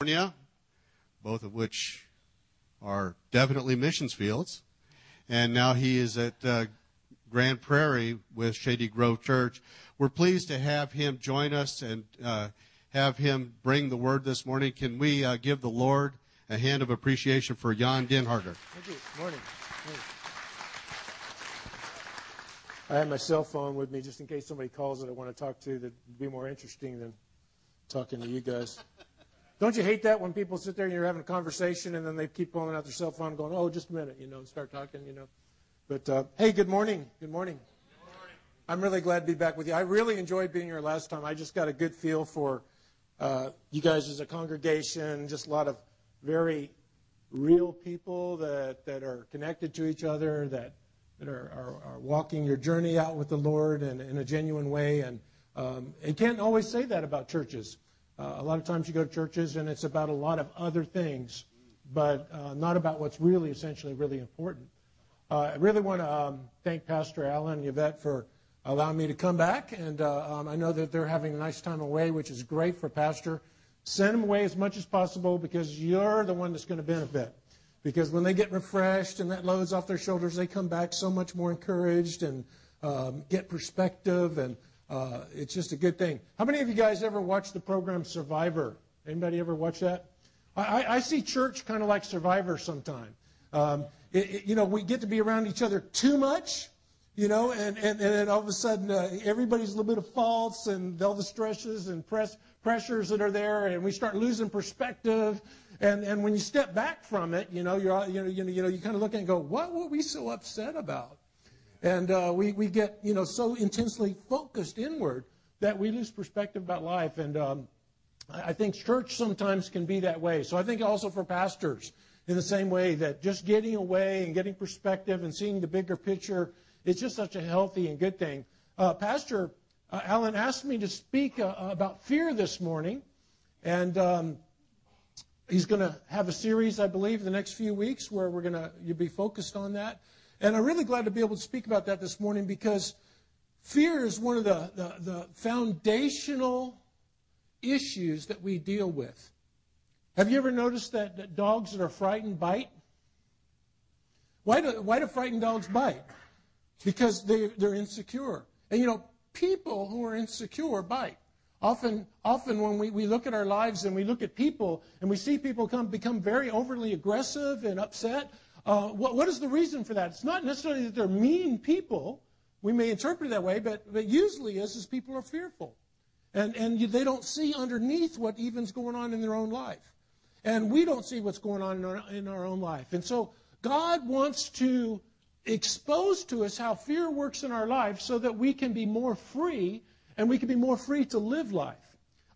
California, both of which are definitely missions fields. And now he is at uh, Grand Prairie with Shady Grove Church. We're pleased to have him join us and uh, have him bring the word this morning. Can we uh, give the Lord a hand of appreciation for Jan Denharder? Thank you. Morning. Morning. I have my cell phone with me just in case somebody calls that I want to talk to that would be more interesting than talking to you guys. Don't you hate that when people sit there and you're having a conversation and then they keep pulling out their cell phone going, oh, just a minute, you know, and start talking, you know. But uh, hey, good morning. Good morning. Good morning. I'm really glad to be back with you. I really enjoyed being here last time. I just got a good feel for uh, you guys as a congregation, just a lot of very real people that, that are connected to each other, that, that are, are, are walking your journey out with the Lord in, in a genuine way. And um, you can't always say that about churches. Uh, a lot of times you go to churches and it's about a lot of other things, but uh, not about what's really essentially really important. Uh, I really want to um, thank Pastor Alan and Yvette for allowing me to come back, and uh, um, I know that they're having a nice time away, which is great for Pastor. Send them away as much as possible because you're the one that's going to benefit. Because when they get refreshed and that loads off their shoulders, they come back so much more encouraged and um, get perspective and uh, it's just a good thing. How many of you guys ever watched the program Survivor? Anybody ever watch that? I, I see church kind of like Survivor sometime. Um, it, it, you know, we get to be around each other too much, you know, and, and, and then all of a sudden uh, everybody's a little bit of faults and all the stresses and press, pressures that are there, and we start losing perspective. And, and when you step back from it, you know, you're, you know, you know, you know, you kind of look and go, what were we so upset about? And uh, we, we get, you know, so intensely focused inward that we lose perspective about life. And um, I think church sometimes can be that way. So I think also for pastors, in the same way that just getting away and getting perspective and seeing the bigger picture is just such a healthy and good thing. Uh, Pastor uh, Alan asked me to speak uh, about fear this morning, and um, he's going to have a series, I believe, the next few weeks where we're going to be focused on that. And I'm really glad to be able to speak about that this morning because fear is one of the, the, the foundational issues that we deal with. Have you ever noticed that, that dogs that are frightened bite? Why do, why do frightened dogs bite? Because they, they're insecure. And you know, people who are insecure bite. Often, often when we, we look at our lives and we look at people and we see people come, become very overly aggressive and upset, uh, what, what is the reason for that? It's not necessarily that they're mean people. We may interpret it that way, but, but usually is, is people are fearful. And, and you, they don't see underneath what even's going on in their own life. And we don't see what's going on in our, in our own life. And so God wants to expose to us how fear works in our life so that we can be more free and we can be more free to live life.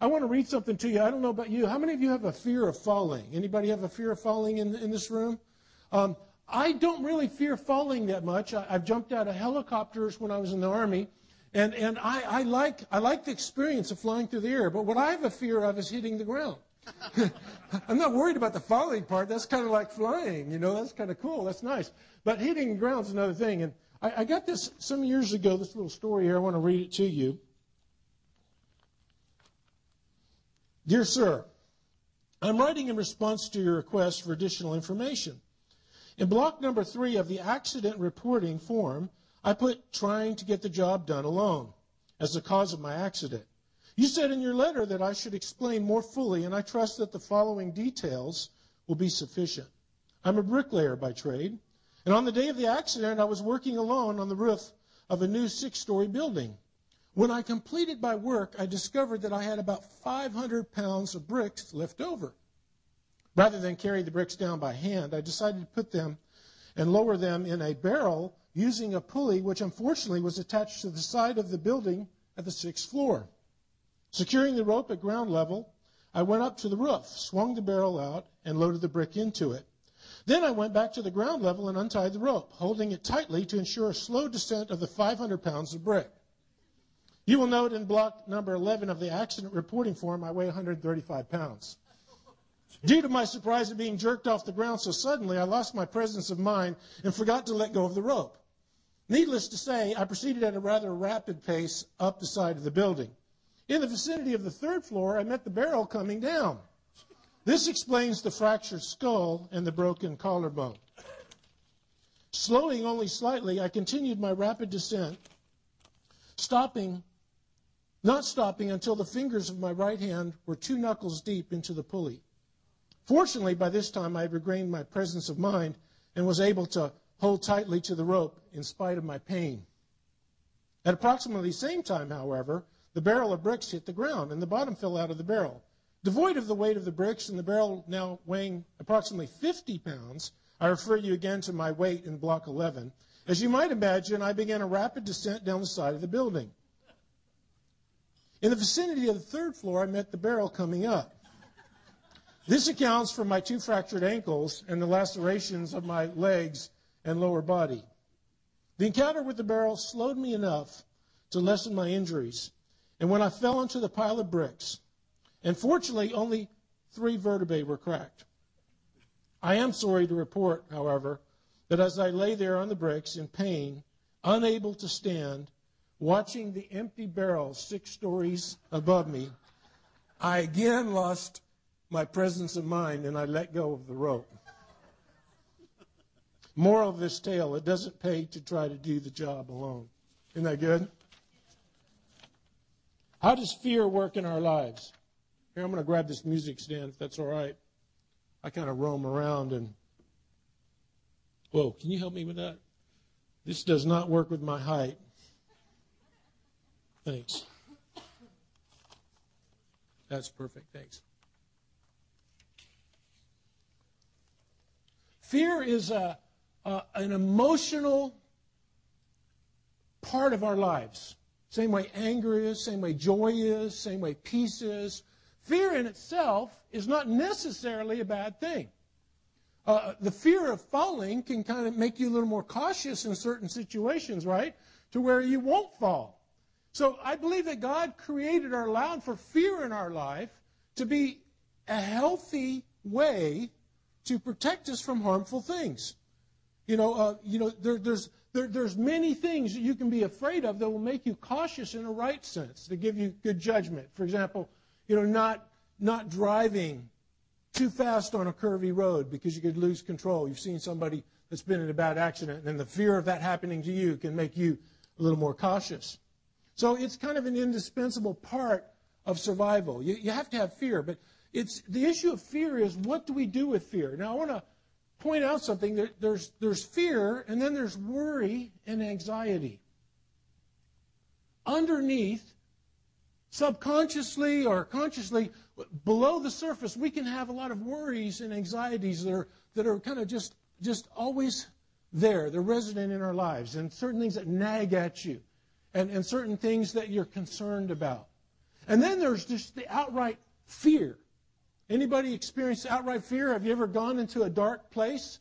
I want to read something to you. I don't know about you. How many of you have a fear of falling? Anybody have a fear of falling in, in this room? Um, I don't really fear falling that much. I, have jumped out of helicopters when I was in the Army, and, and I, I, like, I like the experience of flying through the air, but what I have a fear of is hitting the ground. I'm not worried about the falling part. That's kind of like flying, you know, that's kind of cool. That's nice. But hitting the ground is another thing. And I, I got this some years ago, this little story here. I want to read it to you. Dear Sir, I'm writing in response to your request for additional information. In block number three of the accident reporting form, I put trying to get the job done alone as the cause of my accident. You said in your letter that I should explain more fully, and I trust that the following details will be sufficient. I'm a bricklayer by trade, and on the day of the accident, I was working alone on the roof of a new six story building. When I completed my work, I discovered that I had about 500 pounds of bricks left over. Rather than carry the bricks down by hand, I decided to put them and lower them in a barrel using a pulley which unfortunately was attached to the side of the building at the sixth floor. Securing the rope at ground level, I went up to the roof, swung the barrel out, and loaded the brick into it. Then I went back to the ground level and untied the rope, holding it tightly to ensure a slow descent of the 500 pounds of brick. You will note in block number 11 of the accident reporting form I weigh 135 pounds. Due to my surprise at being jerked off the ground so suddenly, I lost my presence of mind and forgot to let go of the rope. Needless to say, I proceeded at a rather rapid pace up the side of the building. In the vicinity of the third floor, I met the barrel coming down. This explains the fractured skull and the broken collarbone. Slowing only slightly, I continued my rapid descent, stopping, not stopping until the fingers of my right hand were two knuckles deep into the pulley. Fortunately, by this time I had regained my presence of mind and was able to hold tightly to the rope in spite of my pain. At approximately the same time, however, the barrel of bricks hit the ground and the bottom fell out of the barrel. Devoid of the weight of the bricks and the barrel now weighing approximately 50 pounds, I refer you again to my weight in block 11. As you might imagine, I began a rapid descent down the side of the building. In the vicinity of the third floor, I met the barrel coming up. This accounts for my two fractured ankles and the lacerations of my legs and lower body. The encounter with the barrel slowed me enough to lessen my injuries. And when I fell onto the pile of bricks, and fortunately only three vertebrae were cracked. I am sorry to report, however, that as I lay there on the bricks in pain, unable to stand, watching the empty barrel six stories above me, I again lost my presence of mind and I let go of the rope. Moral of this tale it doesn't pay to try to do the job alone. Isn't that good? How does fear work in our lives? Here, I'm going to grab this music stand if that's all right. I kind of roam around and. Whoa, can you help me with that? This does not work with my height. Thanks. That's perfect. Thanks. Fear is a, a, an emotional part of our lives. Same way anger is, same way joy is, same way peace is. Fear in itself is not necessarily a bad thing. Uh, the fear of falling can kind of make you a little more cautious in certain situations, right? To where you won't fall. So I believe that God created or allowed for fear in our life to be a healthy way to protect us from harmful things. You know, uh, you know, there, there's there, there's many things that you can be afraid of that will make you cautious in a right sense to give you good judgment. For example, you know, not not driving too fast on a curvy road because you could lose control. You've seen somebody that's been in a bad accident, and the fear of that happening to you can make you a little more cautious. So it's kind of an indispensable part of survival. You, you have to have fear, but it's the issue of fear is what do we do with fear? Now I want to point out something. There, there's there's fear, and then there's worry and anxiety. Underneath, subconsciously or consciously, below the surface, we can have a lot of worries and anxieties that are that are kind of just just always there. They're resident in our lives, and certain things that nag at you, and, and certain things that you're concerned about. And then there's just the outright fear. Anybody experienced outright fear? Have you ever gone into a dark place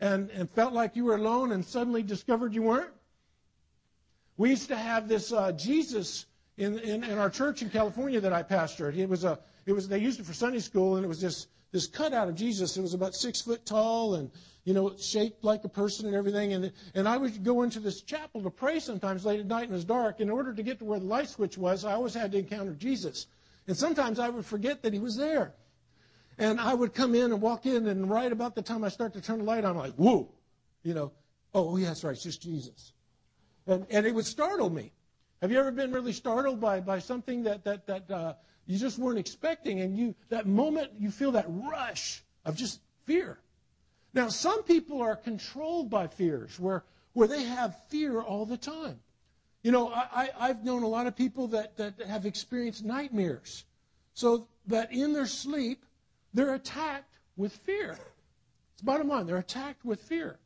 and, and felt like you were alone and suddenly discovered you weren't? We used to have this uh, Jesus in, in, in, our church in California that I pastored. It was a, it was, they used it for Sunday school, and it was this, this cutout of Jesus. It was about six foot tall and, you know, shaped like a person and everything. And, and I would go into this chapel to pray sometimes late at night and it was dark. In order to get to where the light switch was, I always had to encounter Jesus. And sometimes I would forget that he was there. And I would come in and walk in, and right about the time I start to turn the light on, I'm like, whoa, you know, oh, yeah, that's right, it's just Jesus. And, and it would startle me. Have you ever been really startled by, by something that, that, that uh, you just weren't expecting? And you, that moment, you feel that rush of just fear. Now, some people are controlled by fears where, where they have fear all the time. You know, I, I, have known a lot of people that, that have experienced nightmares. So that in their sleep, they're attacked with fear. It's bottom line. They're attacked with fear.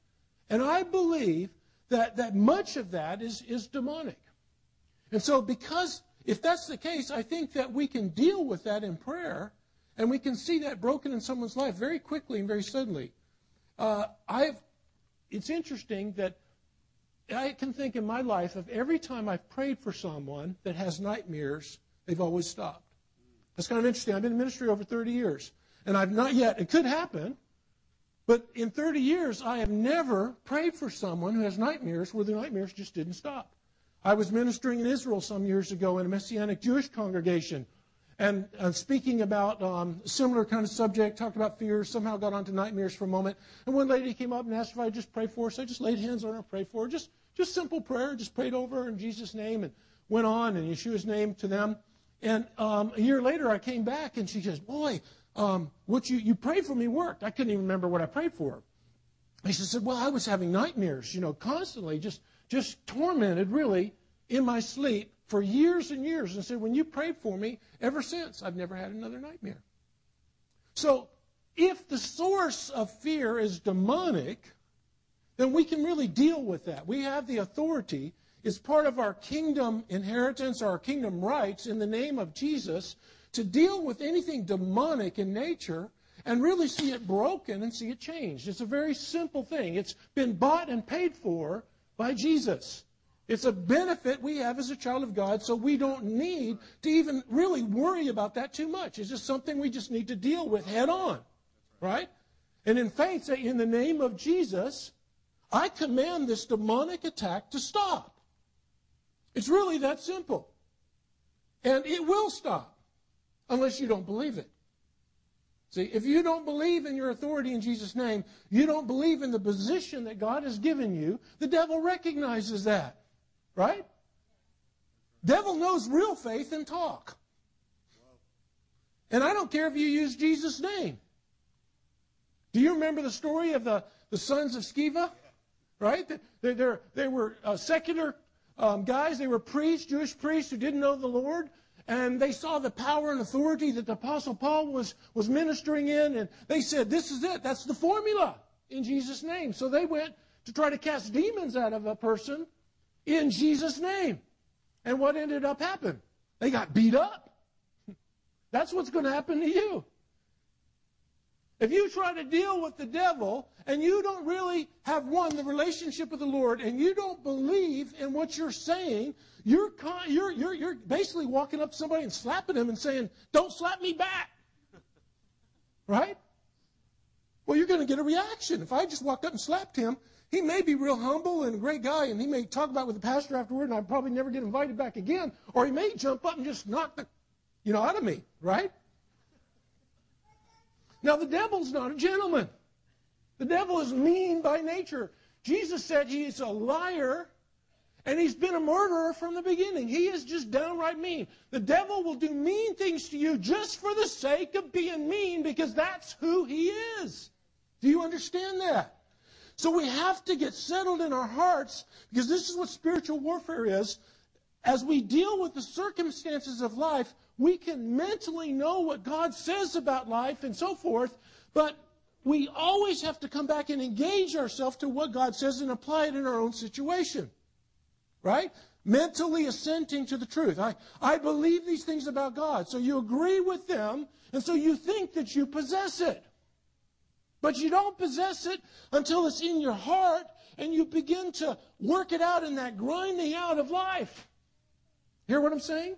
And I believe that, that much of that is, is demonic. And so, because if that's the case, I think that we can deal with that in prayer and we can see that broken in someone's life very quickly and very suddenly. Uh, I've, it's interesting that I can think in my life of every time I've prayed for someone that has nightmares, they've always stopped. That's kind of interesting. I've been in ministry over 30 years. And I've not yet, it could happen, but in 30 years, I have never prayed for someone who has nightmares where the nightmares just didn't stop. I was ministering in Israel some years ago in a Messianic Jewish congregation, and uh, speaking about um, a similar kind of subject, talked about fears, somehow got onto nightmares for a moment. And one lady came up and asked if I'd just pray for her. So I just laid hands on her, prayed for her. Just, just simple prayer, just prayed over her in Jesus' name and went on in Yeshua's name to them. And um, a year later, I came back and she says, Boy, um, what you, you prayed for me worked. I couldn't even remember what I prayed for. She said, Well, I was having nightmares, you know, constantly, just, just tormented, really, in my sleep for years and years. And said, When you prayed for me, ever since, I've never had another nightmare. So, if the source of fear is demonic, then we can really deal with that. We have the authority. It's part of our kingdom inheritance, our kingdom rights in the name of Jesus to deal with anything demonic in nature and really see it broken and see it changed. It's a very simple thing. It's been bought and paid for by Jesus. It's a benefit we have as a child of God, so we don't need to even really worry about that too much. It's just something we just need to deal with head on. Right? And in faith, say, in the name of Jesus, I command this demonic attack to stop. It's really that simple. And it will stop unless you don't believe it. See, if you don't believe in your authority in Jesus' name, you don't believe in the position that God has given you, the devil recognizes that. Right? Devil knows real faith and talk. And I don't care if you use Jesus' name. Do you remember the story of the, the sons of Sceva? Right? They, they, they were uh, secular um, guys. They were priests, Jewish priests who didn't know the Lord and they saw the power and authority that the Apostle Paul was, was ministering in, and they said, This is it. That's the formula in Jesus' name. So they went to try to cast demons out of a person in Jesus' name. And what ended up happening? They got beat up. That's what's going to happen to you. If you try to deal with the devil and you don't really have one, the relationship with the Lord, and you don't believe in what you're saying, you're, you're, you're, you're basically walking up to somebody and slapping them and saying, Don't slap me back. Right? Well, you're going to get a reaction. If I just walked up and slapped him, he may be real humble and a great guy, and he may talk about it with the pastor afterward, and I'd probably never get invited back again, or he may jump up and just knock the, you know, out of me, right? Now, the devil's not a gentleman. The devil is mean by nature. Jesus said he is a liar and he's been a murderer from the beginning. He is just downright mean. The devil will do mean things to you just for the sake of being mean because that's who he is. Do you understand that? So we have to get settled in our hearts because this is what spiritual warfare is. As we deal with the circumstances of life, we can mentally know what God says about life and so forth, but we always have to come back and engage ourselves to what God says and apply it in our own situation. Right? Mentally assenting to the truth. I, I believe these things about God. So you agree with them, and so you think that you possess it. But you don't possess it until it's in your heart and you begin to work it out in that grinding out of life. Hear what I'm saying?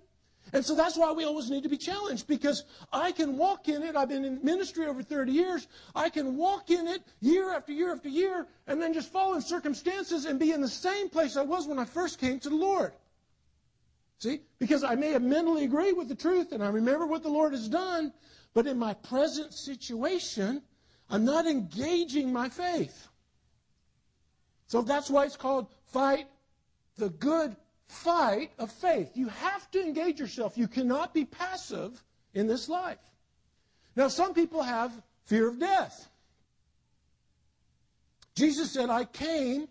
And so that's why we always need to be challenged because I can walk in it. I've been in ministry over 30 years. I can walk in it year after year after year and then just fall in circumstances and be in the same place I was when I first came to the Lord. See? Because I may have mentally agreed with the truth and I remember what the Lord has done, but in my present situation, I'm not engaging my faith. So that's why it's called fight the good fight of faith. You have to engage yourself. You cannot be passive in this life. Now, some people have fear of death. Jesus said, I came.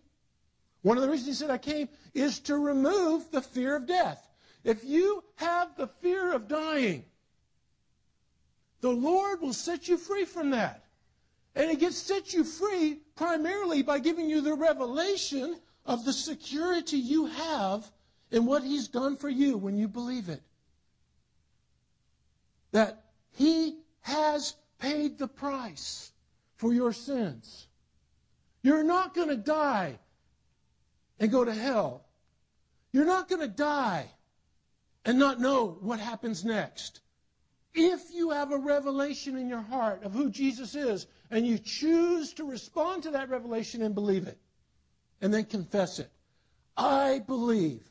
One of the reasons he said I came is to remove the fear of death. If you have the fear of dying, the Lord will set you free from that. And He gets set you free primarily by giving you the revelation of the security you have in what He's done for you when you believe it. That He has paid the price for your sins. You're not going to die and go to hell. You're not going to die and not know what happens next. If you have a revelation in your heart of who Jesus is and you choose to respond to that revelation and believe it, and then confess it, I believe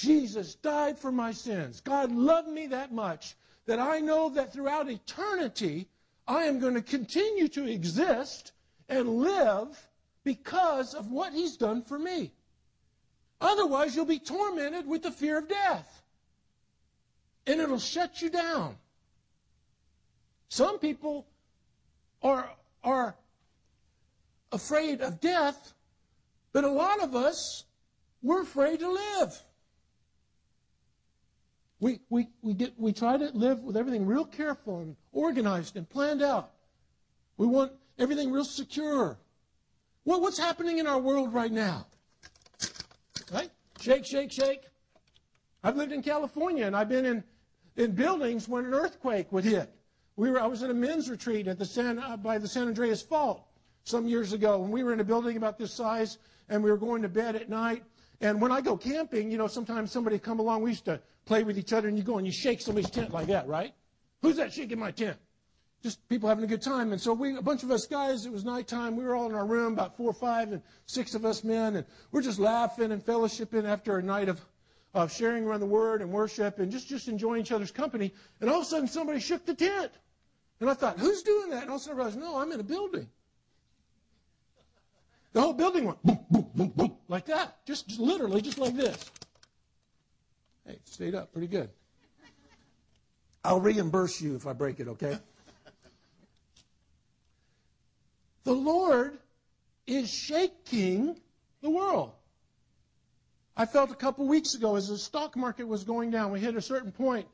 Jesus died for my sins. God loved me that much that I know that throughout eternity, I am going to continue to exist and live because of what He's done for me. Otherwise, you'll be tormented with the fear of death. And it'll shut you down. Some people are, are afraid of death, but a lot of us, we're afraid to live. We, we, we, get, we try to live with everything real careful and organized and planned out. We want everything real secure. Well, what's happening in our world right now? Right? Shake, shake, shake. I've lived in California and I've been in, in buildings when an earthquake would hit. We were, I was at a men's retreat at the San, uh, by the San Andreas Fault some years ago, and we were in a building about this size, and we were going to bed at night. And when I go camping, you know, sometimes somebody come along. We used to play with each other, and you go and you shake somebody's tent like that, right? Who's that shaking my tent? Just people having a good time. And so we, a bunch of us guys, it was nighttime. We were all in our room, about four or five, and six of us men, and we're just laughing and fellowshipping after a night of, of sharing around the Word and worship, and just just enjoying each other's company. And all of a sudden, somebody shook the tent. And I thought, who's doing that? And all of a sudden I realized, no, I'm in a building. The whole building went boom, boom, boom, boom, like that. Just, just literally, just like this. Hey, stayed up pretty good. I'll reimburse you if I break it, okay? the Lord is shaking the world. I felt a couple weeks ago as the stock market was going down, we hit a certain point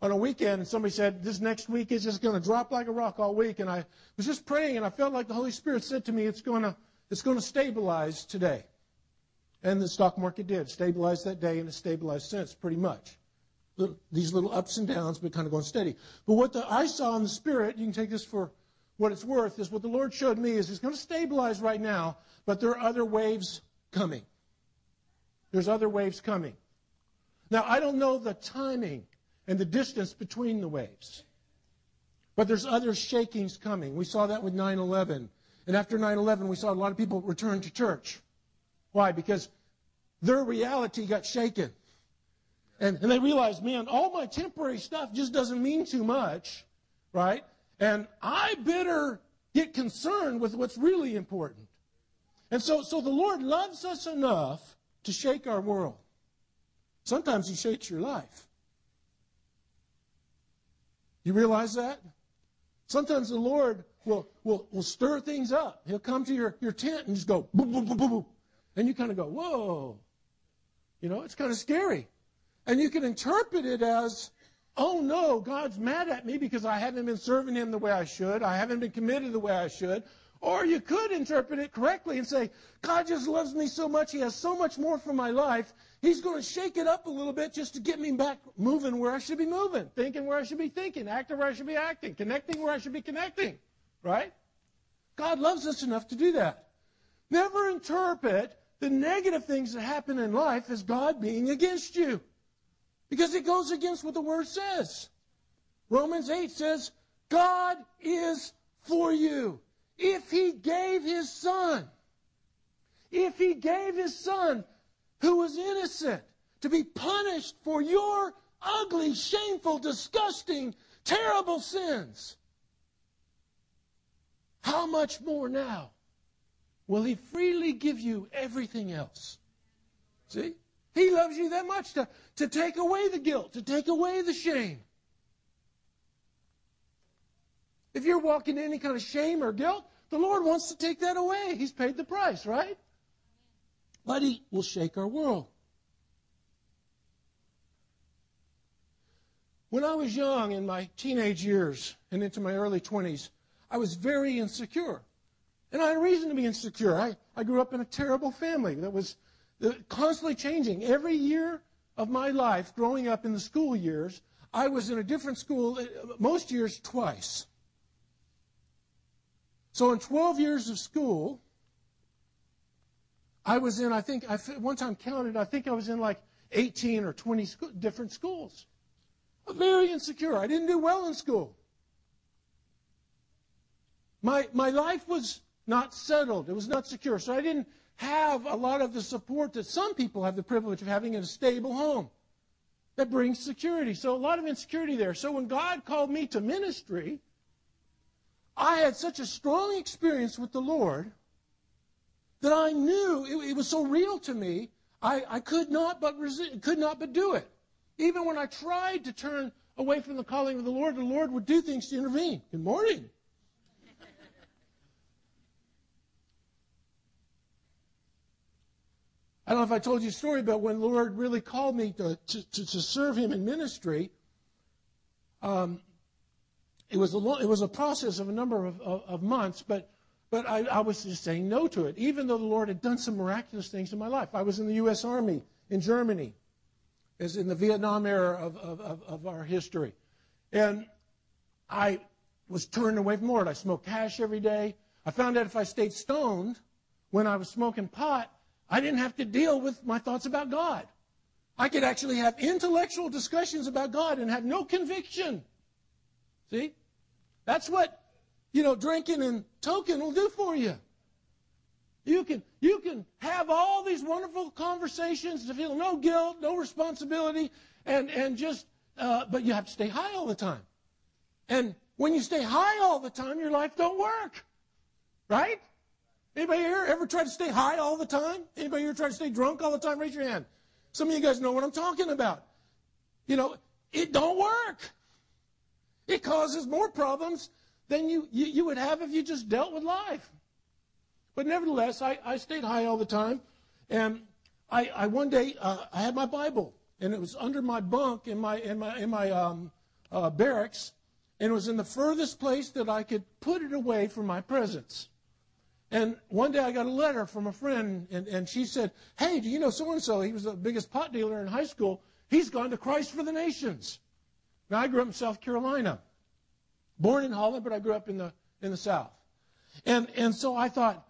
on a weekend and somebody said, This next week is just going to drop like a rock all week. And I was just praying and I felt like the Holy Spirit said to me, It's going to, it's going to stabilize today. And the stock market did. Stabilize that day and it's stabilized since, pretty much. These little ups and downs, but kind of going steady. But what the, I saw in the Spirit, you can take this for what it's worth, is what the Lord showed me is it's going to stabilize right now, but there are other waves coming. There's other waves coming. Now, I don't know the timing and the distance between the waves. But there's other shakings coming. We saw that with 9 11. And after 9 11, we saw a lot of people return to church. Why? Because their reality got shaken. And, and they realized, man, all my temporary stuff just doesn't mean too much, right? And I better get concerned with what's really important. And so, so the Lord loves us enough to shake our world. Sometimes He shakes your life. You realize that? Sometimes the Lord will, will, will stir things up. He'll come to your, your tent and just go boom, boom, boom, boom. And you kind of go, whoa. You know, it's kind of scary. And you can interpret it as, oh no, God's mad at me because I haven't been serving Him the way I should. I haven't been committed the way I should. Or you could interpret it correctly and say, God just loves me so much. He has so much more for my life. He's going to shake it up a little bit just to get me back moving where I should be moving, thinking where I should be thinking, acting where I should be acting, connecting where I should be connecting. Right? God loves us enough to do that. Never interpret the negative things that happen in life as God being against you. Because it goes against what the Word says. Romans 8 says, God is for you. If He gave His Son, if He gave His Son, who was innocent to be punished for your ugly, shameful, disgusting, terrible sins. How much more now will He freely give you everything else? See? He loves you that much to, to take away the guilt, to take away the shame. If you're walking in any kind of shame or guilt, the Lord wants to take that away. He's paid the price, right? He will shake our world. When I was young, in my teenage years and into my early 20s, I was very insecure. And I had reason to be insecure. I, I grew up in a terrible family that was constantly changing. Every year of my life, growing up in the school years, I was in a different school, uh, most years twice. So in 12 years of school, I was in, I think, I one time counted, I think I was in like 18 or 20 different schools. Very insecure. I didn't do well in school. My, my life was not settled. It was not secure. So I didn't have a lot of the support that some people have the privilege of having in a stable home. that brings security. So a lot of insecurity there. So when God called me to ministry, I had such a strong experience with the Lord that I knew it, it was so real to me, I, I could not but resist, could not but do it. Even when I tried to turn away from the calling of the Lord, the Lord would do things to intervene. Good morning. I don't know if I told you a story but when the Lord really called me to, to, to, serve Him in ministry. Um, it was a long, it was a process of a number of, of, of months, but but I, I, was just saying no to it, even though the Lord had done some miraculous things in my life. I was in the U.S. Army in Germany, as in the Vietnam era of, of, of our history, and I was turned away from the Lord. I smoked hash every day. I found out if I stayed stoned when I was smoking pot, I didn't have to deal with my thoughts about God. I could actually have intellectual discussions about God and have no conviction. See? That's what, you know, drinking and token will do for you. You can, you can have all these wonderful conversations to feel no guilt, no responsibility, and, and just, uh, but you have to stay high all the time. And when you stay high all the time, your life don't work. Right? Anybody here ever try to stay high all the time? Anybody here try to stay drunk all the time? Raise your hand. Some of you guys know what I'm talking about. You know, it don't work. It causes more problems than you, you, you would have if you just dealt with life. But nevertheless, I, I stayed high all the time. And I, I one day, uh, I had my Bible, and it was under my bunk in my, in my, in my um, uh, barracks, and it was in the furthest place that I could put it away from my presence. And one day I got a letter from a friend, and, and she said, Hey, do you know so and so? He was the biggest pot dealer in high school. He's gone to Christ for the Nations. Now, I grew up in South Carolina, born in Holland, but I grew up in the, in the South. And, and so I thought,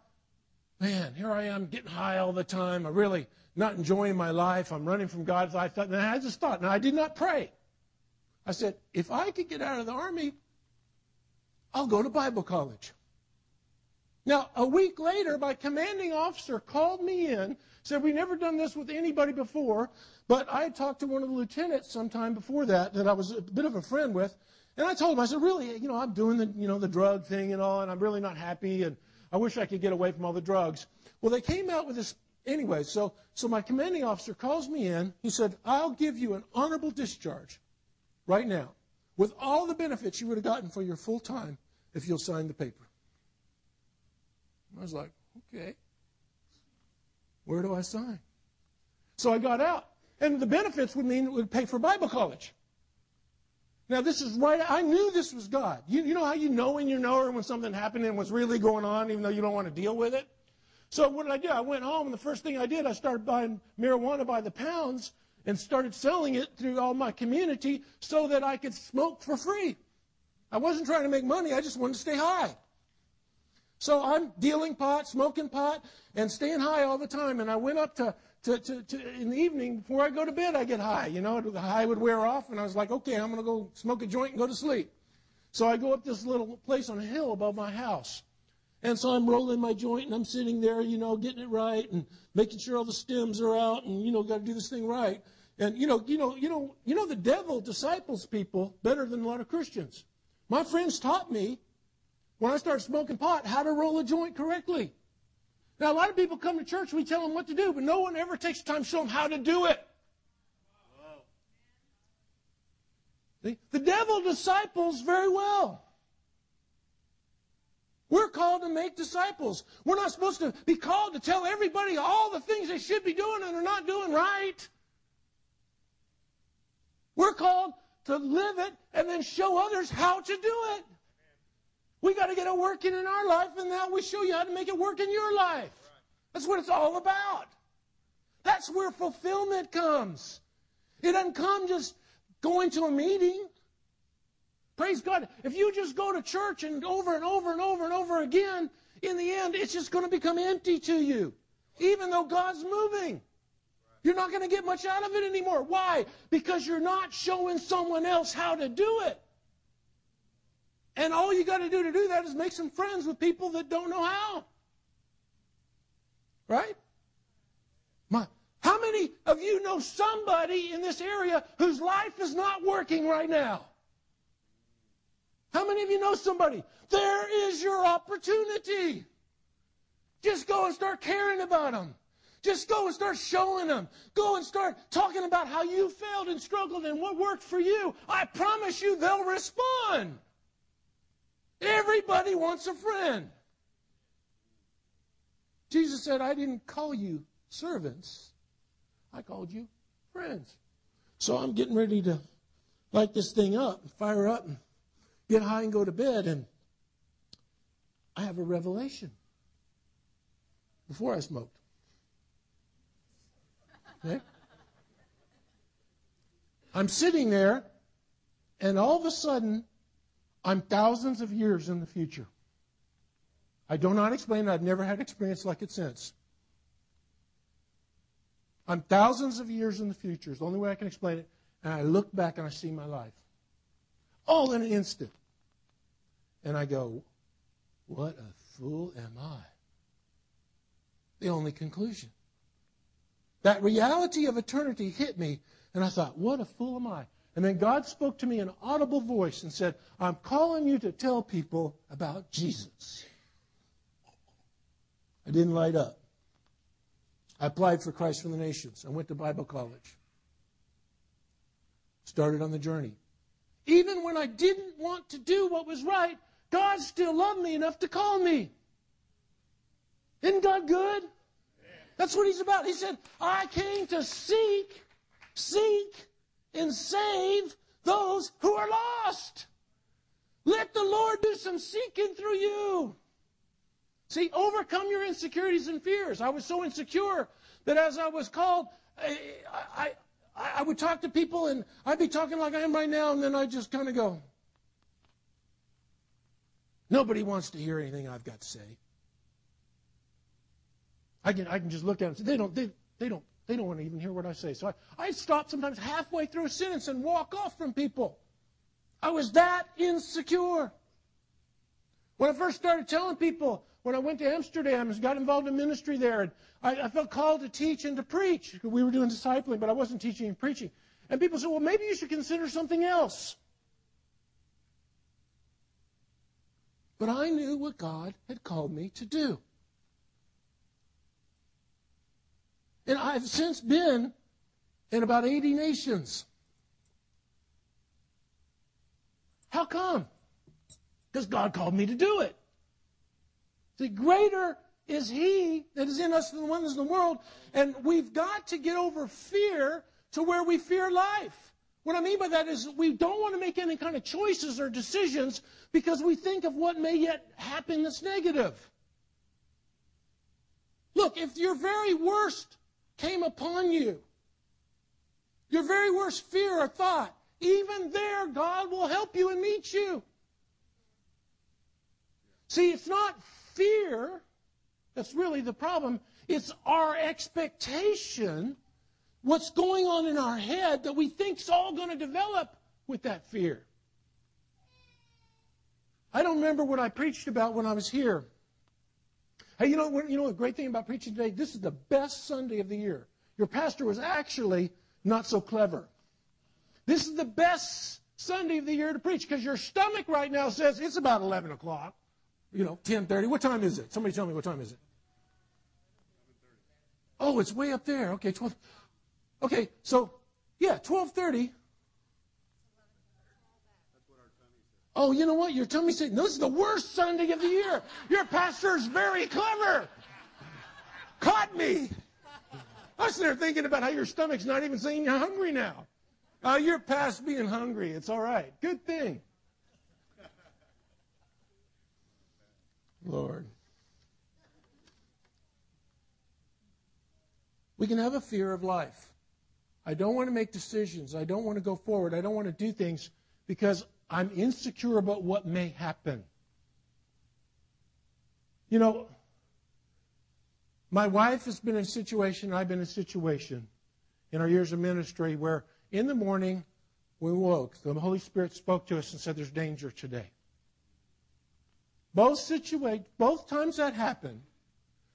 man, here I am getting high all the time. I'm really not enjoying my life. I'm running from God. I thought, and I just thought, now I did not pray. I said, if I could get out of the army, I'll go to Bible college. Now, a week later, my commanding officer called me in, said, We've never done this with anybody before, but I had talked to one of the lieutenants sometime before that that I was a bit of a friend with. And I told him, I said, Really, you know, I'm doing the, you know, the drug thing and all, and I'm really not happy, and I wish I could get away from all the drugs. Well, they came out with this anyway. So, so my commanding officer calls me in. He said, I'll give you an honorable discharge right now with all the benefits you would have gotten for your full time if you'll sign the paper. I was like, okay. Where do I sign? So I got out. And the benefits would mean it would pay for Bible college. Now, this is right. I knew this was God. You, you know how you know when you know knower when something happened and what's really going on, even though you don't want to deal with it? So what did I do? I went home, and the first thing I did, I started buying marijuana by the pounds and started selling it through all my community so that I could smoke for free. I wasn't trying to make money. I just wanted to stay high. So I'm dealing pot, smoking pot, and staying high all the time. And I went up to, to, to, to, in the evening before I go to bed, I get high. You know, the high would wear off, and I was like, okay, I'm going to go smoke a joint and go to sleep. So I go up this little place on a hill above my house. And so I'm rolling my joint and I'm sitting there, you know, getting it right and making sure all the stems are out and, you know, got to do this thing right. And, you know, you know, you know, you know, the devil disciples people better than a lot of Christians. My friends taught me when I started smoking pot, how to roll a joint correctly. Now, a lot of people come to church, we tell them what to do, but no one ever takes the time to show them how to do it. The devil disciples very well. We're called to make disciples. We're not supposed to be called to tell everybody all the things they should be doing and are not doing right. We're called to live it and then show others how to do it. We got to get it working in our life, and now we show you how to make it work in your life. That's what it's all about. That's where fulfillment comes. It doesn't come just going to a meeting. Praise God. If you just go to church and over and over and over and over again, in the end, it's just going to become empty to you. Even though God's moving. You're not going to get much out of it anymore. Why? Because you're not showing someone else how to do it. And all you got to do to do that is make some friends with people that don't know how. Right? My How many of you know somebody in this area whose life is not working right now? How many of you know somebody? There is your opportunity. Just go and start caring about them. Just go and start showing them. Go and start talking about how you failed and struggled and what worked for you. I promise you they'll respond. Everybody wants a friend. Jesus said, I didn't call you servants, I called you friends. So I'm getting ready to light this thing up, fire up, and get high and go to bed. And I have a revelation before I smoked. Okay? I'm sitting there, and all of a sudden, I'm thousands of years in the future. I do not explain. I've never had experience like it since. I'm thousands of years in the future. It's the only way I can explain it. And I look back and I see my life. All in an instant. And I go, what a fool am I? The only conclusion. That reality of eternity hit me, and I thought, what a fool am I? And then God spoke to me in an audible voice and said, I'm calling you to tell people about Jesus. I didn't light up. I applied for Christ for the Nations. I went to Bible college. Started on the journey. Even when I didn't want to do what was right, God still loved me enough to call me. Isn't God good? That's what he's about. He said, I came to seek, seek, and save those who are lost. Let the Lord do some seeking through you. See, overcome your insecurities and fears. I was so insecure that as I was called, I, I, I would talk to people and I'd be talking like I am right now, and then I'd just kind of go, Nobody wants to hear anything I've got to say. I can, I can just look at them and say, they don't, they, they don't, they don't want to even hear what I say. So I, I stop sometimes halfway through a sentence and walk off from people. I was that insecure. When I first started telling people, when I went to Amsterdam and got involved in ministry there, and I, I felt called to teach and to preach. We were doing discipling, but I wasn't teaching and preaching. And people said, well, maybe you should consider something else. But I knew what God had called me to do. And I've since been in about 80 nations. How come? Because God called me to do it. The greater is He that is in us than the one that's in the world. And we've got to get over fear to where we fear life. What I mean by that is we don't want to make any kind of choices or decisions because we think of what may yet happen that's negative. Look, if your very worst came upon you, your very worst fear or thought, even there, God will help you and meet you. See, it's not fear that's really the problem, it's our expectation what's going on in our head that we think's all going to develop with that fear. I don't remember what I preached about when I was here. Hey, you know what? You know the great thing about preaching today? This is the best Sunday of the year. Your pastor was actually not so clever. This is the best Sunday of the year to preach because your stomach right now says it's about 11 o'clock. You know, 10:30. What time is it? Somebody tell me what time is it? Oh, it's way up there. Okay, 12. Okay, so yeah, 12:30. Oh, you know what? Your tummy said, no, this is the worst Sunday of the year. Your pastor's very clever. Caught me. I was there thinking about how your stomach's not even saying you're hungry now. Uh, you're past being hungry. It's all right. Good thing. Lord. We can have a fear of life. I don't want to make decisions. I don't want to go forward. I don't want to do things because I'm insecure about what may happen. You know, my wife has been in a situation, I've been in a situation in our years of ministry where in the morning we woke, the Holy Spirit spoke to us and said, There's danger today. Both situa- both times that happened,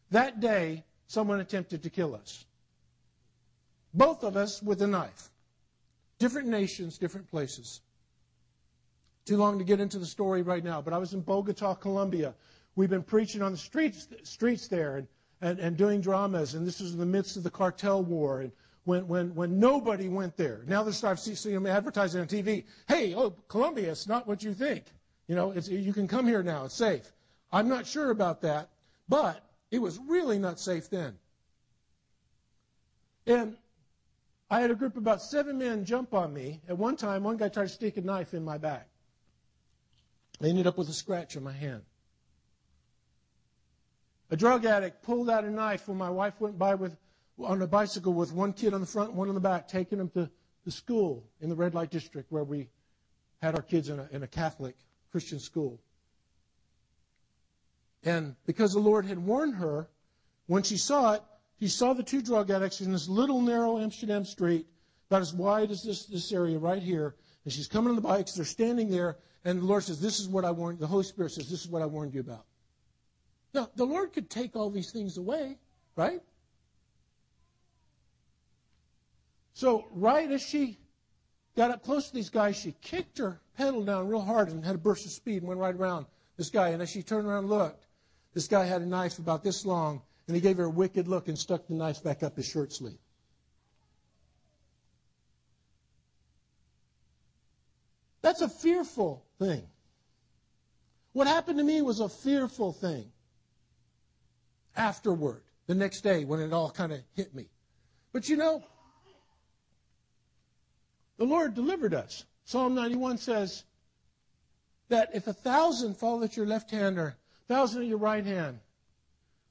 that day, someone attempted to kill us. Both of us with a knife. Different nations, different places. Too long to get into the story right now, but I was in Bogota, Colombia. We've been preaching on the streets, streets there and, and, and doing dramas, and this was in the midst of the cartel war. And when, when, when nobody went there. Now they're starting to see them advertising on TV. Hey, oh, Colombia, it's not what you think. You know, you can come here now. It's safe. I'm not sure about that, but it was really not safe then. And I had a group of about seven men jump on me. At one time, one guy tried to stick a knife in my back. I ended up with a scratch on my hand. A drug addict pulled out a knife when my wife went by with on a bicycle with one kid on the front, one on the back, taking them to the school in the red light district where we had our kids in a, in a Catholic Christian school. And because the Lord had warned her, when she saw it, he saw the two drug addicts in this little narrow Amsterdam street, about as wide as this, this area right here. And she's coming on the bikes, they're standing there, and the Lord says, This is what I warned, the Holy Spirit says, This is what I warned you about. Now, the Lord could take all these things away, right? So, right as she got up close to these guys, she kicked her pedal down real hard and had a burst of speed and went right around this guy. And as she turned around and looked, this guy had a knife about this long, and he gave her a wicked look and stuck the knife back up his shirt sleeve. That's a fearful thing. What happened to me was a fearful thing. Afterward, the next day, when it all kind of hit me. But you know, the Lord delivered us. Psalm 91 says that if a thousand fall at your left hand or a thousand at your right hand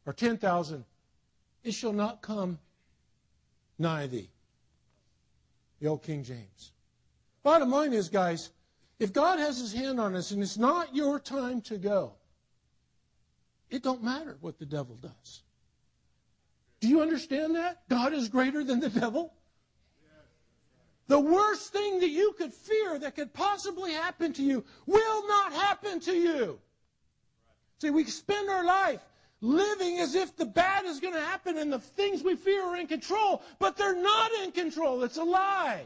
or 10,000, it shall not come nigh thee. The old King James. Bottom line is, guys, if God has his hand on us and it's not your time to go, it don't matter what the devil does. Do you understand that? God is greater than the devil? The worst thing that you could fear that could possibly happen to you will not happen to you. See, we spend our life living as if the bad is going to happen and the things we fear are in control, but they're not in control. It's a lie.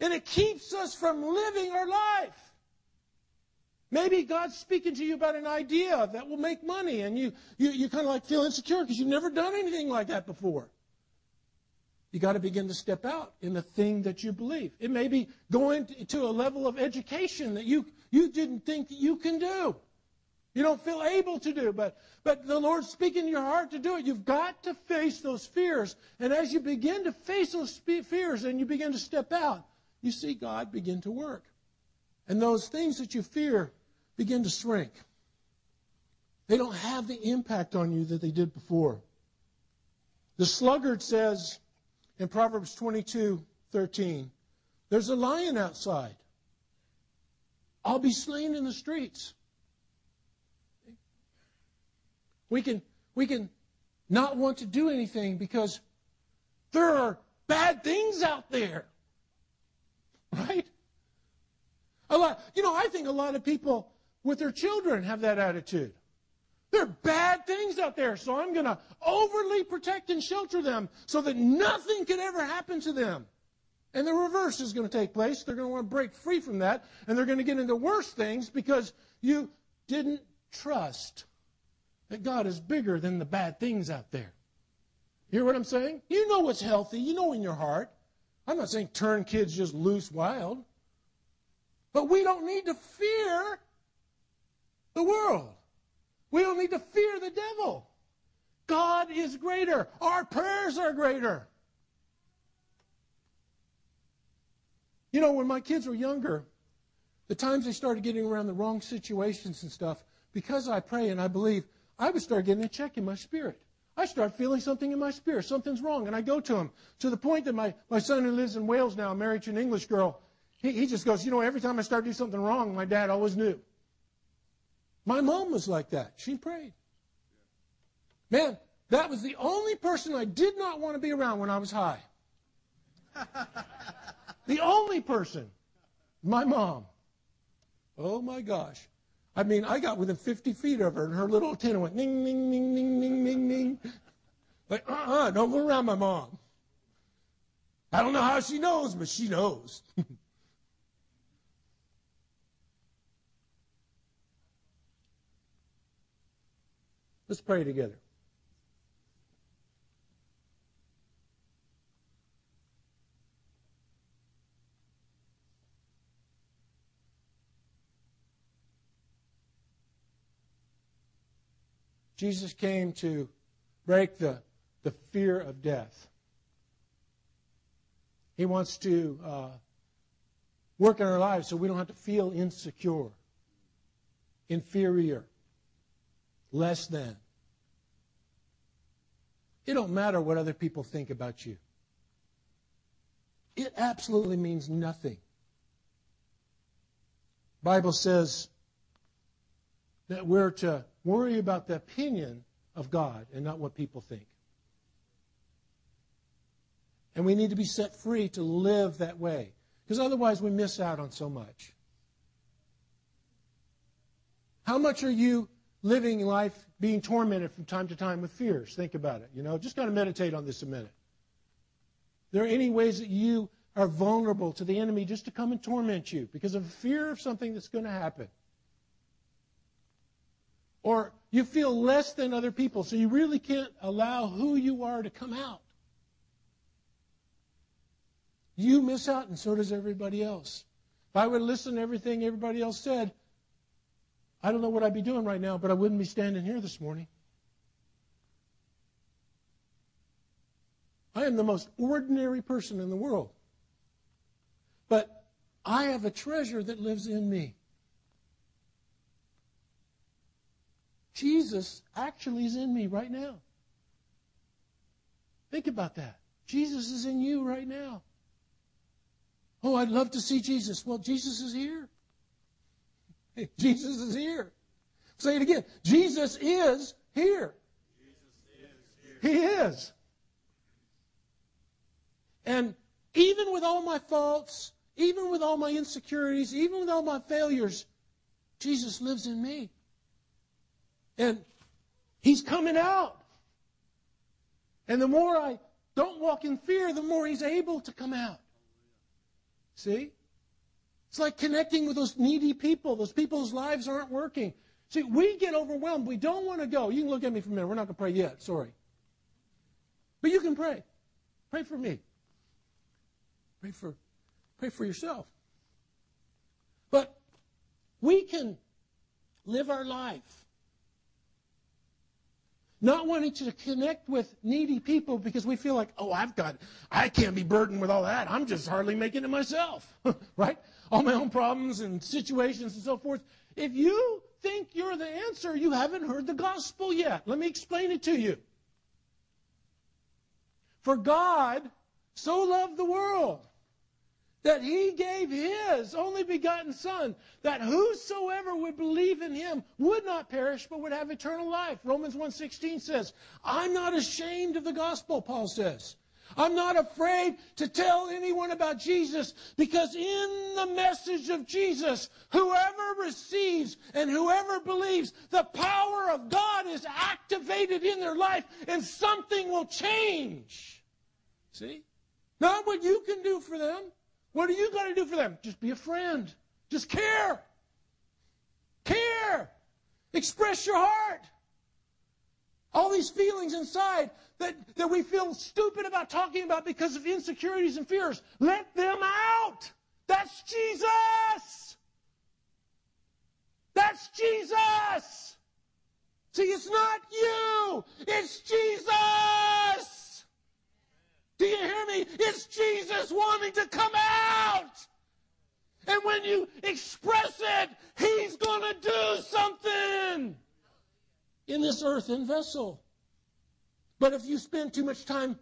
And it keeps us from living our life. Maybe God's speaking to you about an idea that will make money and you, you, you kind of like feel insecure because you've never done anything like that before. You got to begin to step out in the thing that you believe. It may be going to a level of education that you, you didn't think you can do. You don't feel able to do, but, but the Lord's speaking in your heart to do it. You've got to face those fears. And as you begin to face those fears and you begin to step out, you see God begin to work. And those things that you fear begin to shrink. They don't have the impact on you that they did before. The sluggard says, in Proverbs 22 13. There's a lion outside. I'll be slain in the streets. We can, we can not want to do anything because there are bad things out there. Right? A lot, you know, I think a lot of people with their children have that attitude. There are bad things out there, so I'm going to overly protect and shelter them so that nothing can ever happen to them. And the reverse is going to take place. They're going to want to break free from that, and they're going to get into worse things because you didn't trust that God is bigger than the bad things out there. Hear what I'm saying? You know what's healthy. You know in your heart. I'm not saying turn kids just loose wild. But we don't need to fear the world. We don't need to fear the devil. God is greater. Our prayers are greater. You know, when my kids were younger, the times they started getting around the wrong situations and stuff, because I pray and I believe, I would start getting a check in my spirit. I start feeling something in my spirit. Something's wrong. And I go to him to the point that my, my son who lives in Wales now, married to an English girl, he, he just goes, you know, every time I start doing something wrong, my dad always knew. My mom was like that. She prayed. Man, that was the only person I did not want to be around when I was high. the only person. My mom. Oh my gosh. I mean, I got within 50 feet of her, and her little antenna went ning, ning, ning, ning, ning, ning, ning. Like, uh uh-uh, uh, don't go around my mom. I don't know how she knows, but she knows. Let's pray together. Jesus came to break the, the fear of death. He wants to uh, work in our lives so we don't have to feel insecure, inferior, less than. It don't matter what other people think about you. It absolutely means nothing. Bible says that we're to worry about the opinion of God and not what people think. And we need to be set free to live that way. Because otherwise we miss out on so much. How much are you living life being tormented from time to time with fears? Think about it. You know, just kind of meditate on this a minute. There are any ways that you are vulnerable to the enemy just to come and torment you because of fear of something that's going to happen. Or you feel less than other people, so you really can't allow who you are to come out. You miss out, and so does everybody else. If I would listen to everything everybody else said, I don't know what I'd be doing right now, but I wouldn't be standing here this morning. I am the most ordinary person in the world. But I have a treasure that lives in me. Jesus actually is in me right now. Think about that. Jesus is in you right now. Oh, I'd love to see Jesus. Well, Jesus is here. Jesus is here. Say it again. Jesus is here. Jesus is here. He is. And even with all my faults, even with all my insecurities, even with all my failures, Jesus lives in me. And he's coming out. And the more I don't walk in fear, the more he's able to come out. See? It's like connecting with those needy people, those people whose lives aren't working. See, we get overwhelmed. We don't want to go. You can look at me for a minute. We're not going to pray yet. Sorry. But you can pray. Pray for me. Pray for, pray for yourself. But we can live our life not wanting to connect with needy people because we feel like, oh, I've got, I can't be burdened with all that. I'm just hardly making it myself, right? All my own problems and situations and so forth. If you think you're the answer, you haven't heard the gospel yet. Let me explain it to you. For God so loved the world that he gave his only begotten son that whosoever would believe in him would not perish but would have eternal life. Romans 1.16 says i'm not ashamed of the gospel paul says. I'm not afraid to tell anyone about jesus because in the message of jesus whoever receives and whoever believes the power of god is activated in their life and something will change. See? Not what you can do for them what are you going to do for them? Just be a friend. Just care. Care. Express your heart. All these feelings inside that, that we feel stupid about talking about because of insecurities and fears, let them out. That's Jesus. That's Jesus. See, it's not you. It's Jesus. Do you hear me? It's Jesus wanting to come out. And when you express it, He's going to do something in this earthen vessel. But if you spend too much time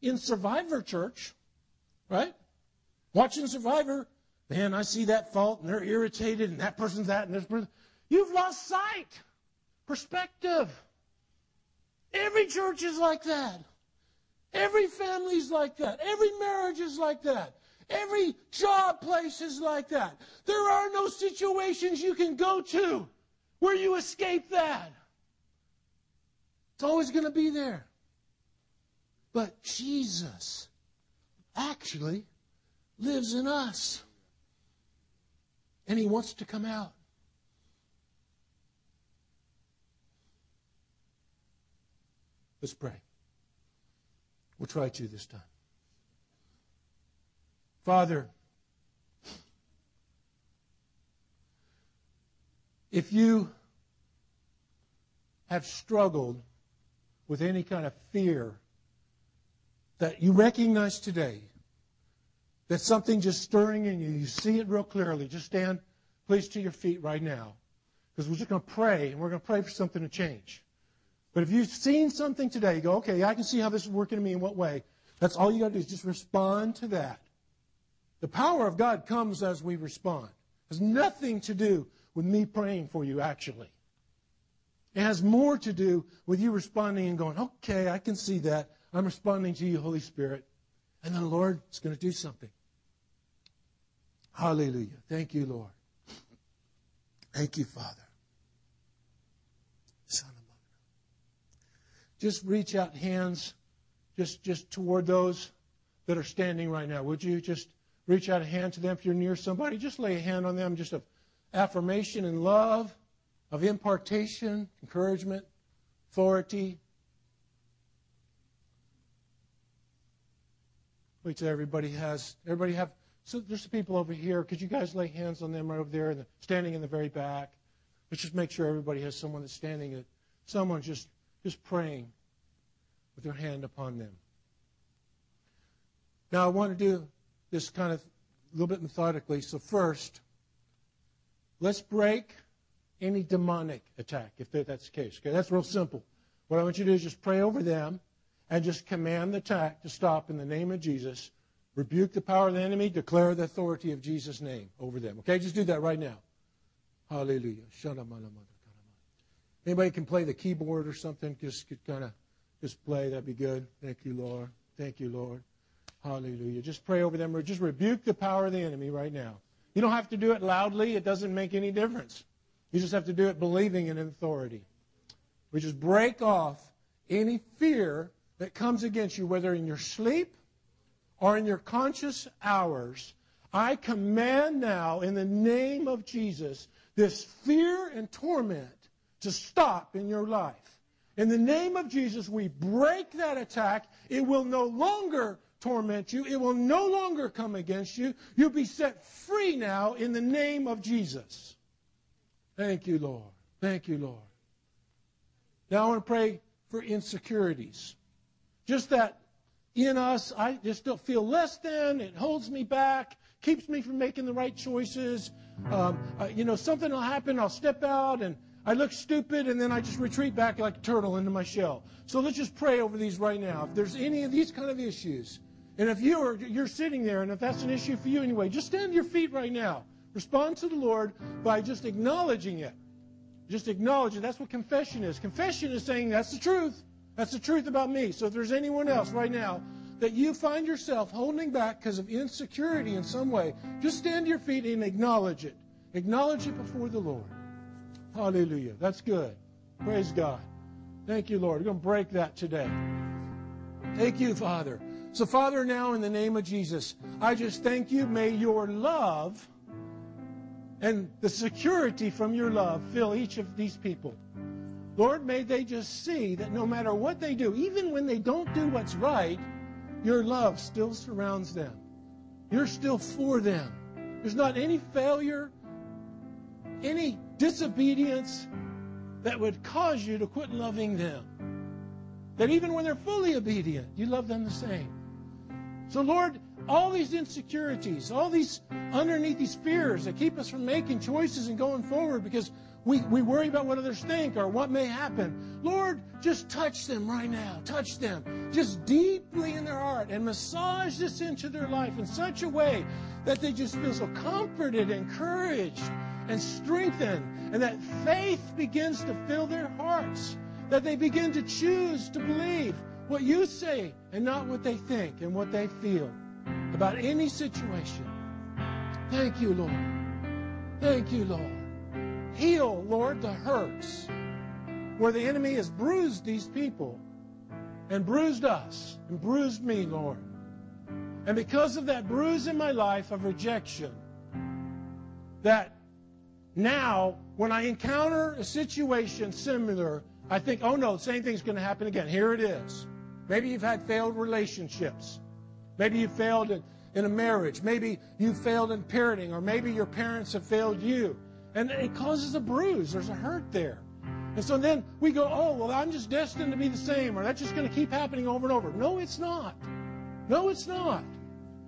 in Survivor Church, right? Watching Survivor, man, I see that fault and they're irritated and that person's that and this person. You've lost sight, perspective. Every church is like that. Every family's like that. Every marriage is like that. Every job place is like that. There are no situations you can go to where you escape that. It's always going to be there. But Jesus actually lives in us. And he wants to come out. Let's pray. We'll try to this time. Father, if you have struggled with any kind of fear that you recognize today, that something just stirring in you, you see it real clearly, just stand, please, to your feet right now. Because we're just going to pray, and we're going to pray for something to change. But if you've seen something today, you go, okay, I can see how this is working in me in what way. That's all you got to do is just respond to that. The power of God comes as we respond. It has nothing to do with me praying for you, actually. It has more to do with you responding and going, okay, I can see that. I'm responding to you, Holy Spirit. And then the Lord is going to do something. Hallelujah. Thank you, Lord. Thank you, Father. Just reach out hands just, just toward those that are standing right now. Would you just reach out a hand to them if you're near somebody? Just lay a hand on them, just of affirmation and love, of impartation, encouragement, authority. Wait till everybody has, everybody have, so there's some people over here. Could you guys lay hands on them right over there, standing in the very back? Let's just make sure everybody has someone that's standing. Someone just just praying with your hand upon them. Now, I want to do this kind of a little bit methodically. So, first, let's break any demonic attack, if that's the case. Okay, that's real simple. What I want you to do is just pray over them and just command the attack to stop in the name of Jesus. Rebuke the power of the enemy, declare the authority of Jesus' name over them. Okay, just do that right now. Hallelujah. Anybody can play the keyboard or something? Just kind of just play. That'd be good. Thank you, Lord. Thank you, Lord. Hallelujah. Just pray over them or just rebuke the power of the enemy right now. You don't have to do it loudly. It doesn't make any difference. You just have to do it believing in authority. We just break off any fear that comes against you, whether in your sleep or in your conscious hours. I command now, in the name of Jesus, this fear and torment to stop in your life. In the name of Jesus, we break that attack. It will no longer torment you. It will no longer come against you. You'll be set free now in the name of Jesus. Thank you, Lord. Thank you, Lord. Now I want to pray for insecurities. Just that in us, I just don't feel less than. It holds me back, keeps me from making the right choices. Um, uh, you know, something will happen. I'll step out and I look stupid and then I just retreat back like a turtle into my shell. So let's just pray over these right now. If there's any of these kind of issues, and if you are you're sitting there and if that's an issue for you anyway, just stand to your feet right now. Respond to the Lord by just acknowledging it. Just acknowledge it. That's what confession is. Confession is saying that's the truth. That's the truth about me. So if there's anyone else right now that you find yourself holding back because of insecurity in some way, just stand to your feet and acknowledge it. Acknowledge it before the Lord. Hallelujah. That's good. Praise God. Thank you, Lord. We're going to break that today. Thank you, Father. So, Father, now in the name of Jesus, I just thank you. May your love and the security from your love fill each of these people. Lord, may they just see that no matter what they do, even when they don't do what's right, your love still surrounds them. You're still for them. There's not any failure, any disobedience that would cause you to quit loving them. That even when they're fully obedient, you love them the same. So, Lord, all these insecurities, all these underneath these fears that keep us from making choices and going forward because we, we worry about what others think or what may happen. Lord, just touch them right now. Touch them just deeply in their heart and massage this into their life in such a way that they just feel so comforted, and encouraged, and strengthened, and that faith begins to fill their hearts, that they begin to choose to believe what you say and not what they think and what they feel about any situation. Thank you, Lord. Thank you, Lord. Heal, Lord, the hurts where the enemy has bruised these people and bruised us and bruised me, Lord. And because of that bruise in my life of rejection, that now when I encounter a situation similar, I think, oh no, the same thing's going to happen again. Here it is. Maybe you've had failed relationships. Maybe you failed in, in a marriage. Maybe you failed in parenting, or maybe your parents have failed you. And it causes a bruise. There's a hurt there. And so then we go, oh, well, I'm just destined to be the same, or that's just going to keep happening over and over. No, it's not. No, it's not.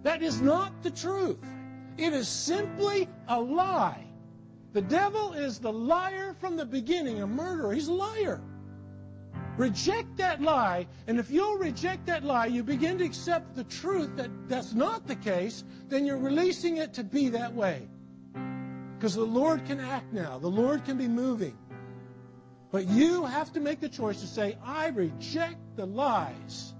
That is not the truth. It is simply a lie. The devil is the liar from the beginning, a murderer. He's a liar. Reject that lie, and if you'll reject that lie, you begin to accept the truth that that's not the case, then you're releasing it to be that way. Because the Lord can act now, the Lord can be moving. But you have to make the choice to say, I reject the lies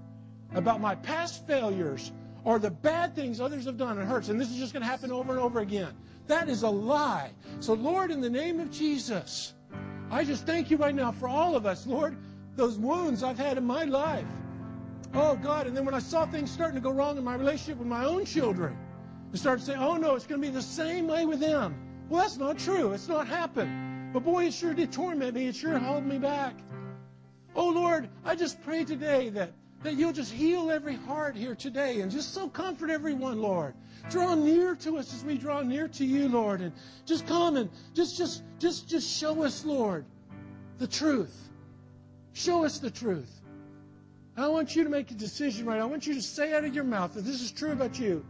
about my past failures or the bad things others have done. It hurts, and this is just going to happen over and over again. That is a lie. So, Lord, in the name of Jesus, I just thank you right now for all of us, Lord those wounds I've had in my life. Oh, God. And then when I saw things starting to go wrong in my relationship with my own children, I started saying, oh, no, it's going to be the same way with them. Well, that's not true. It's not happened. But boy, it sure did torment me. It sure held me back. Oh, Lord, I just pray today that, that you'll just heal every heart here today and just so comfort everyone, Lord. Draw near to us as we draw near to you, Lord. And just come and just, just, just, just show us, Lord, the truth. Show us the truth. I want you to make a decision right. I want you to say out of your mouth that this is true about you.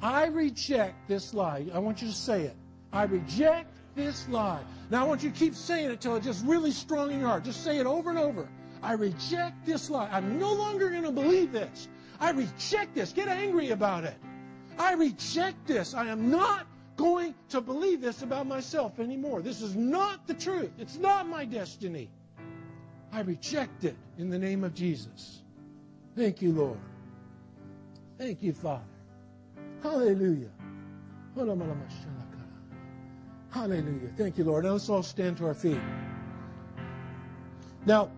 I reject this lie. I want you to say it. I reject this lie. Now I want you to keep saying it till it's just really strong in your heart. Just say it over and over. I reject this lie. I'm no longer going to believe this. I reject this. Get angry about it. I reject this. I am not going to believe this about myself anymore. This is not the truth. It's not my destiny. I reject it in the name of Jesus. Thank you, Lord. Thank you, Father. Hallelujah. Hallelujah. Thank you, Lord. Now let's all stand to our feet. Now,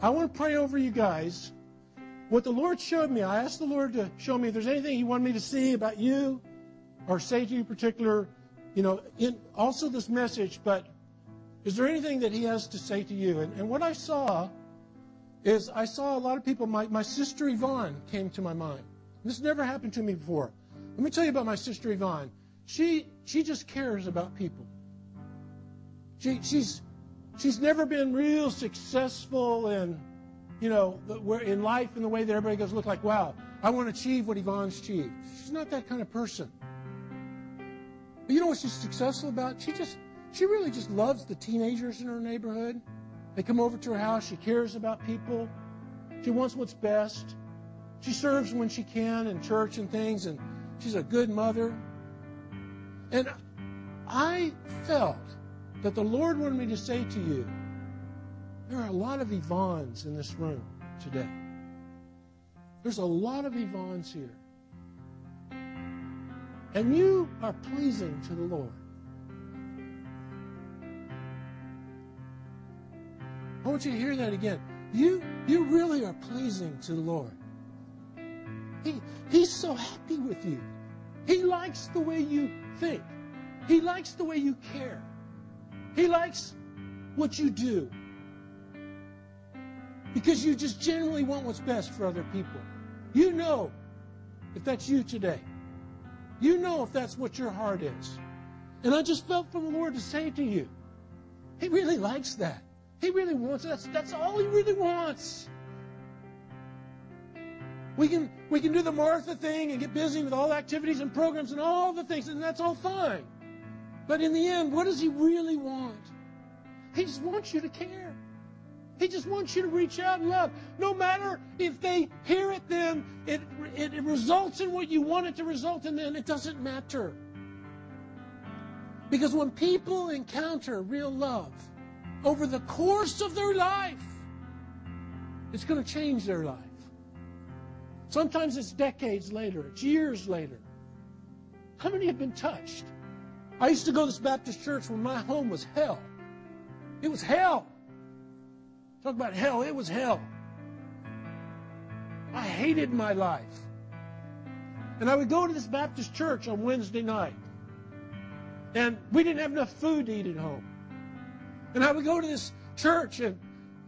I want to pray over you guys. What the Lord showed me, I asked the Lord to show me if there's anything He wanted me to see about you or say to you particular, you know, in also this message, but is there anything that he has to say to you? And, and what I saw is I saw a lot of people. My, my sister Yvonne came to my mind. This never happened to me before. Let me tell you about my sister Yvonne. She, she just cares about people. She, she's, she's never been real successful in, you know, in life in the way that everybody goes, look like, wow, I want to achieve what Yvonne's achieved. She's not that kind of person. But you know what she's successful about? She just she really just loves the teenagers in her neighborhood. They come over to her house. She cares about people. She wants what's best. She serves when she can in church and things, and she's a good mother. And I felt that the Lord wanted me to say to you there are a lot of Yvonnes in this room today. There's a lot of Yvonnes here. And you are pleasing to the Lord. I want you to hear that again. You, you really are pleasing to the Lord. He, he's so happy with you. He likes the way you think. He likes the way you care. He likes what you do. Because you just genuinely want what's best for other people. You know if that's you today. You know if that's what your heart is. And I just felt from the Lord to say to you, He really likes that. He really wants that's that's all he really wants. We can we can do the Martha thing and get busy with all activities and programs and all the things, and that's all fine. But in the end, what does he really want? He just wants you to care. He just wants you to reach out and love. No matter if they hear it, then it, it, it results in what you want it to result in, then it doesn't matter. Because when people encounter real love, over the course of their life, it's going to change their life. Sometimes it's decades later, it's years later. How many have been touched? I used to go to this Baptist church when my home was hell. It was hell. Talk about hell, it was hell. I hated my life. And I would go to this Baptist church on Wednesday night. And we didn't have enough food to eat at home. And I would go to this church and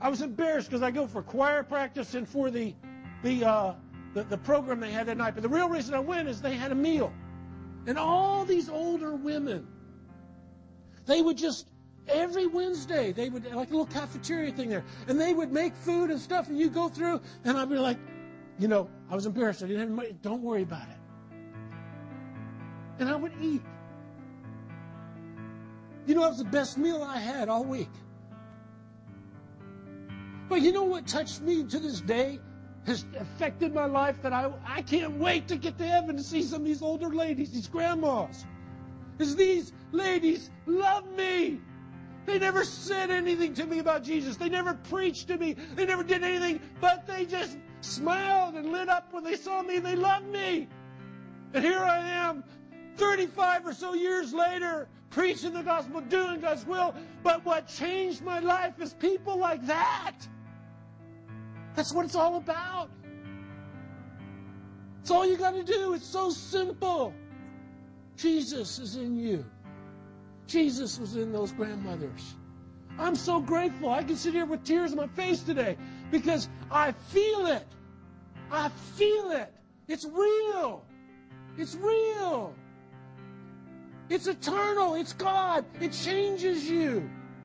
I was embarrassed because I go for choir practice and for the the, uh, the the program they had that night. But the real reason I went is they had a meal, and all these older women, they would just every Wednesday they would like a little cafeteria thing there, and they would make food and stuff, and you go through, and I'd be like, you know, I was embarrassed. I didn't have money. Don't worry about it. And I would eat. You know, it was the best meal I had all week. But you know what touched me to this day? Has affected my life that I, I can't wait to get to heaven to see some of these older ladies, these grandmas. Is these ladies love me. They never said anything to me about Jesus. They never preached to me. They never did anything, but they just smiled and lit up when they saw me they loved me. And here I am, 35 or so years later, preaching the gospel, doing God's will. But what changed my life is people like that. That's what it's all about. It's all you got to do. It's so simple. Jesus is in you. Jesus was in those grandmothers. I'm so grateful. I can sit here with tears on my face today because I feel it. I feel it. It's real. It's real. It's eternal. It's God. It changes you.